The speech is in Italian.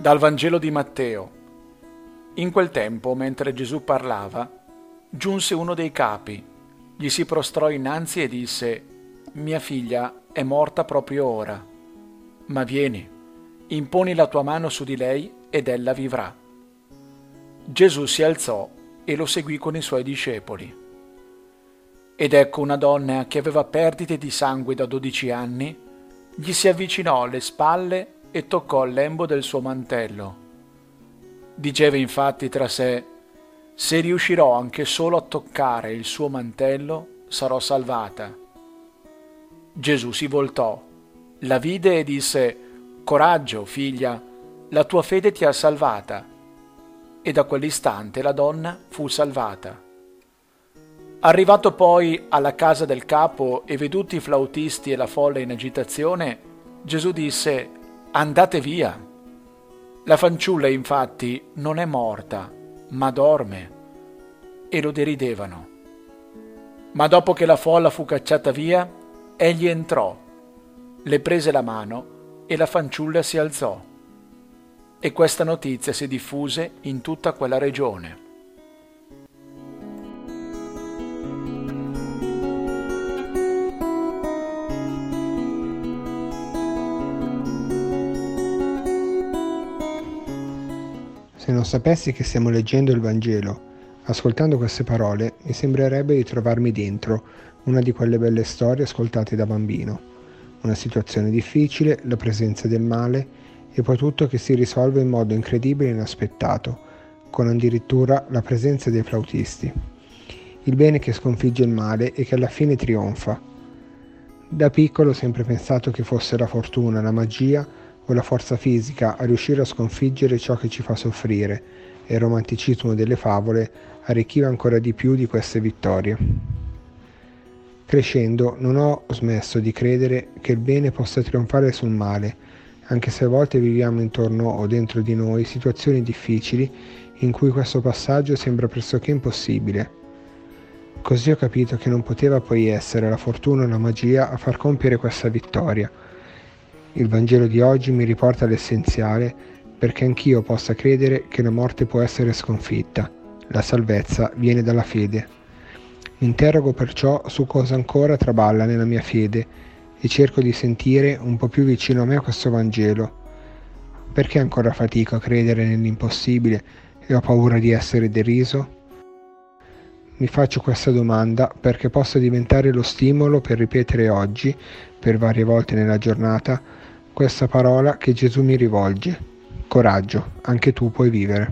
Dal Vangelo di Matteo. In quel tempo, mentre Gesù parlava, giunse uno dei capi, gli si prostrò innanzi e disse, Mia figlia è morta proprio ora, ma vieni, imponi la tua mano su di lei ed ella vivrà. Gesù si alzò e lo seguì con i suoi discepoli. Ed ecco una donna che aveva perdite di sangue da dodici anni, gli si avvicinò alle spalle e toccò il lembo del suo mantello. Diceva infatti tra sé, se riuscirò anche solo a toccare il suo mantello, sarò salvata. Gesù si voltò, la vide e disse, Coraggio, figlia, la tua fede ti ha salvata. E da quell'istante la donna fu salvata. Arrivato poi alla casa del capo e veduti i flautisti e la folla in agitazione, Gesù disse, Andate via. La fanciulla infatti non è morta, ma dorme. E lo deridevano. Ma dopo che la folla fu cacciata via, egli entrò, le prese la mano e la fanciulla si alzò. E questa notizia si diffuse in tutta quella regione. Se non sapessi che stiamo leggendo il Vangelo, ascoltando queste parole, mi sembrerebbe di trovarmi dentro una di quelle belle storie ascoltate da bambino. Una situazione difficile, la presenza del male e poi tutto che si risolve in modo incredibile e inaspettato, con addirittura la presenza dei flautisti. Il bene che sconfigge il male e che alla fine trionfa. Da piccolo ho sempre pensato che fosse la fortuna, la magia la forza fisica a riuscire a sconfiggere ciò che ci fa soffrire e il romanticismo delle favole arricchiva ancora di più di queste vittorie. Crescendo non ho smesso di credere che il bene possa trionfare sul male, anche se a volte viviamo intorno o dentro di noi situazioni difficili in cui questo passaggio sembra pressoché impossibile. Così ho capito che non poteva poi essere la fortuna o la magia a far compiere questa vittoria, il Vangelo di oggi mi riporta all'essenziale perché anch'io possa credere che la morte può essere sconfitta. La salvezza viene dalla fede. Mi interrogo perciò su cosa ancora traballa nella mia fede e cerco di sentire un po' più vicino a me questo Vangelo. Perché ancora fatico a credere nell'impossibile e ho paura di essere deriso? Mi faccio questa domanda perché possa diventare lo stimolo per ripetere oggi, per varie volte nella giornata, questa parola che Gesù mi rivolge. Coraggio, anche tu puoi vivere.